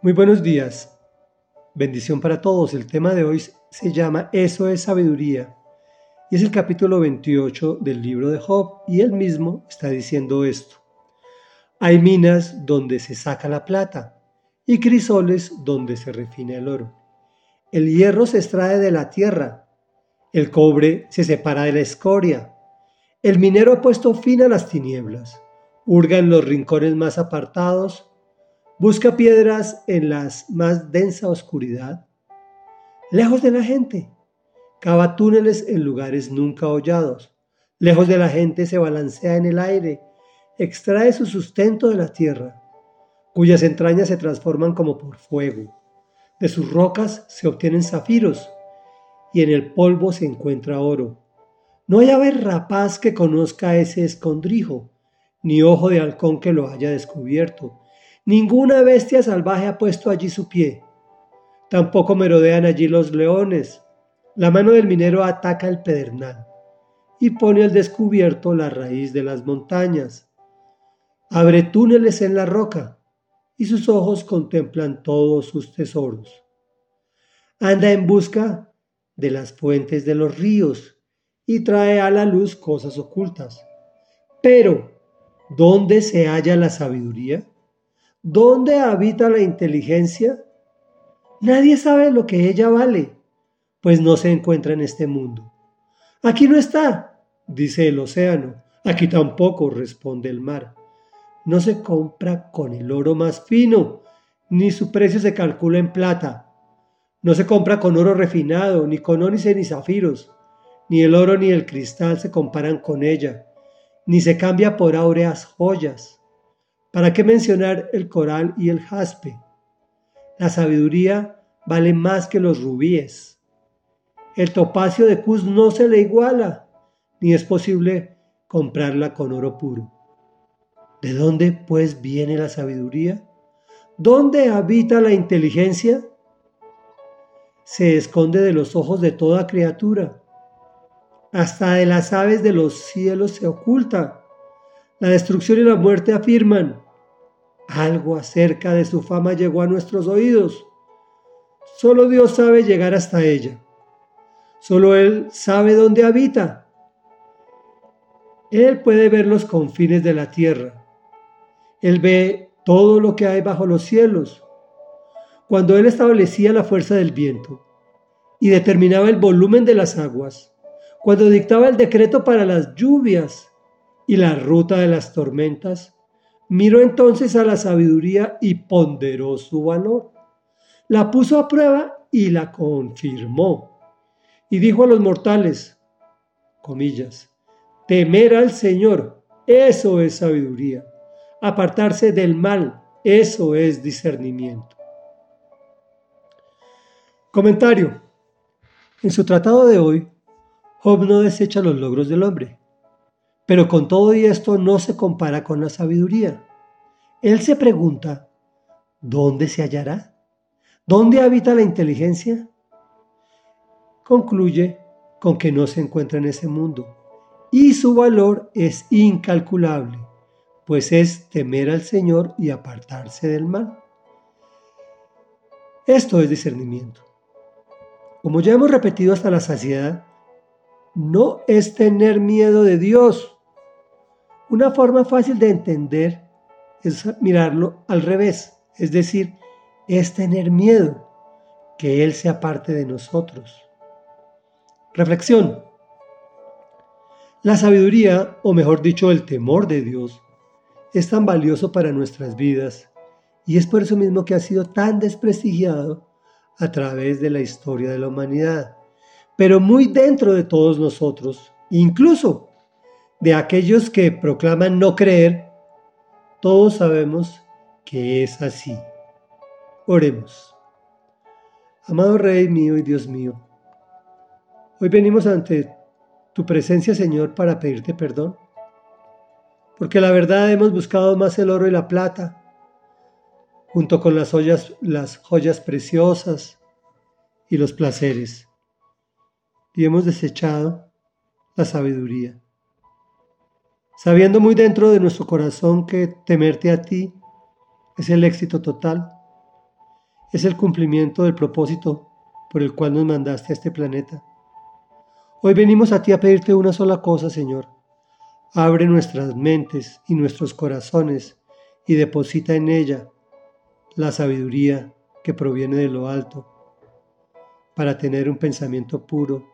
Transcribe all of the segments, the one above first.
Muy buenos días. Bendición para todos. El tema de hoy se llama Eso es sabiduría. Y es el capítulo 28 del libro de Job. Y él mismo está diciendo esto. Hay minas donde se saca la plata y crisoles donde se refina el oro. El hierro se extrae de la tierra. El cobre se separa de la escoria. El minero ha puesto fin a las tinieblas. Hurga en los rincones más apartados Busca piedras en la más densa oscuridad, lejos de la gente. Cava túneles en lugares nunca hollados. Lejos de la gente se balancea en el aire, extrae su sustento de la tierra, cuyas entrañas se transforman como por fuego. De sus rocas se obtienen zafiros y en el polvo se encuentra oro. No hay ave rapaz que conozca ese escondrijo, ni ojo de halcón que lo haya descubierto Ninguna bestia salvaje ha puesto allí su pie. Tampoco merodean allí los leones. La mano del minero ataca el pedernal y pone al descubierto la raíz de las montañas. Abre túneles en la roca y sus ojos contemplan todos sus tesoros. Anda en busca de las fuentes de los ríos y trae a la luz cosas ocultas. Pero, ¿dónde se halla la sabiduría? ¿Dónde habita la inteligencia? Nadie sabe lo que ella vale, pues no se encuentra en este mundo. Aquí no está, dice el océano. Aquí tampoco, responde el mar. No se compra con el oro más fino, ni su precio se calcula en plata. No se compra con oro refinado, ni con ónice ni zafiros. Ni el oro ni el cristal se comparan con ella, ni se cambia por áureas joyas. ¿Para qué mencionar el coral y el jaspe? La sabiduría vale más que los rubíes. El topacio de Cus no se le iguala, ni es posible comprarla con oro puro. ¿De dónde pues viene la sabiduría? ¿Dónde habita la inteligencia? Se esconde de los ojos de toda criatura. Hasta de las aves de los cielos se oculta. La destrucción y la muerte afirman, algo acerca de su fama llegó a nuestros oídos. Solo Dios sabe llegar hasta ella. Solo Él sabe dónde habita. Él puede ver los confines de la tierra. Él ve todo lo que hay bajo los cielos. Cuando Él establecía la fuerza del viento y determinaba el volumen de las aguas, cuando dictaba el decreto para las lluvias y la ruta de las tormentas, miró entonces a la sabiduría y ponderó su valor. La puso a prueba y la confirmó. Y dijo a los mortales, comillas, temer al Señor, eso es sabiduría. Apartarse del mal, eso es discernimiento. Comentario. En su tratado de hoy, Job no desecha los logros del hombre, pero con todo y esto no se compara con la sabiduría. Él se pregunta, ¿dónde se hallará? ¿Dónde habita la inteligencia? Concluye con que no se encuentra en ese mundo y su valor es incalculable, pues es temer al Señor y apartarse del mal. Esto es discernimiento. Como ya hemos repetido hasta la saciedad, no es tener miedo de Dios, una forma fácil de entender es mirarlo al revés, es decir, es tener miedo que Él sea parte de nosotros. Reflexión. La sabiduría, o mejor dicho, el temor de Dios, es tan valioso para nuestras vidas y es por eso mismo que ha sido tan desprestigiado a través de la historia de la humanidad, pero muy dentro de todos nosotros, incluso de aquellos que proclaman no creer, todos sabemos que es así. Oremos. Amado Rey mío y Dios mío, hoy venimos ante tu presencia, Señor, para pedirte perdón, porque la verdad hemos buscado más el oro y la plata, junto con las joyas, las joyas preciosas y los placeres, y hemos desechado la sabiduría sabiendo muy dentro de nuestro corazón que temerte a ti es el éxito total, es el cumplimiento del propósito por el cual nos mandaste a este planeta. Hoy venimos a ti a pedirte una sola cosa, Señor. Abre nuestras mentes y nuestros corazones y deposita en ella la sabiduría que proviene de lo alto, para tener un pensamiento puro,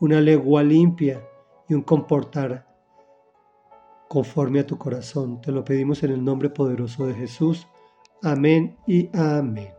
una lengua limpia y un comportar conforme a tu corazón. Te lo pedimos en el nombre poderoso de Jesús. Amén y amén.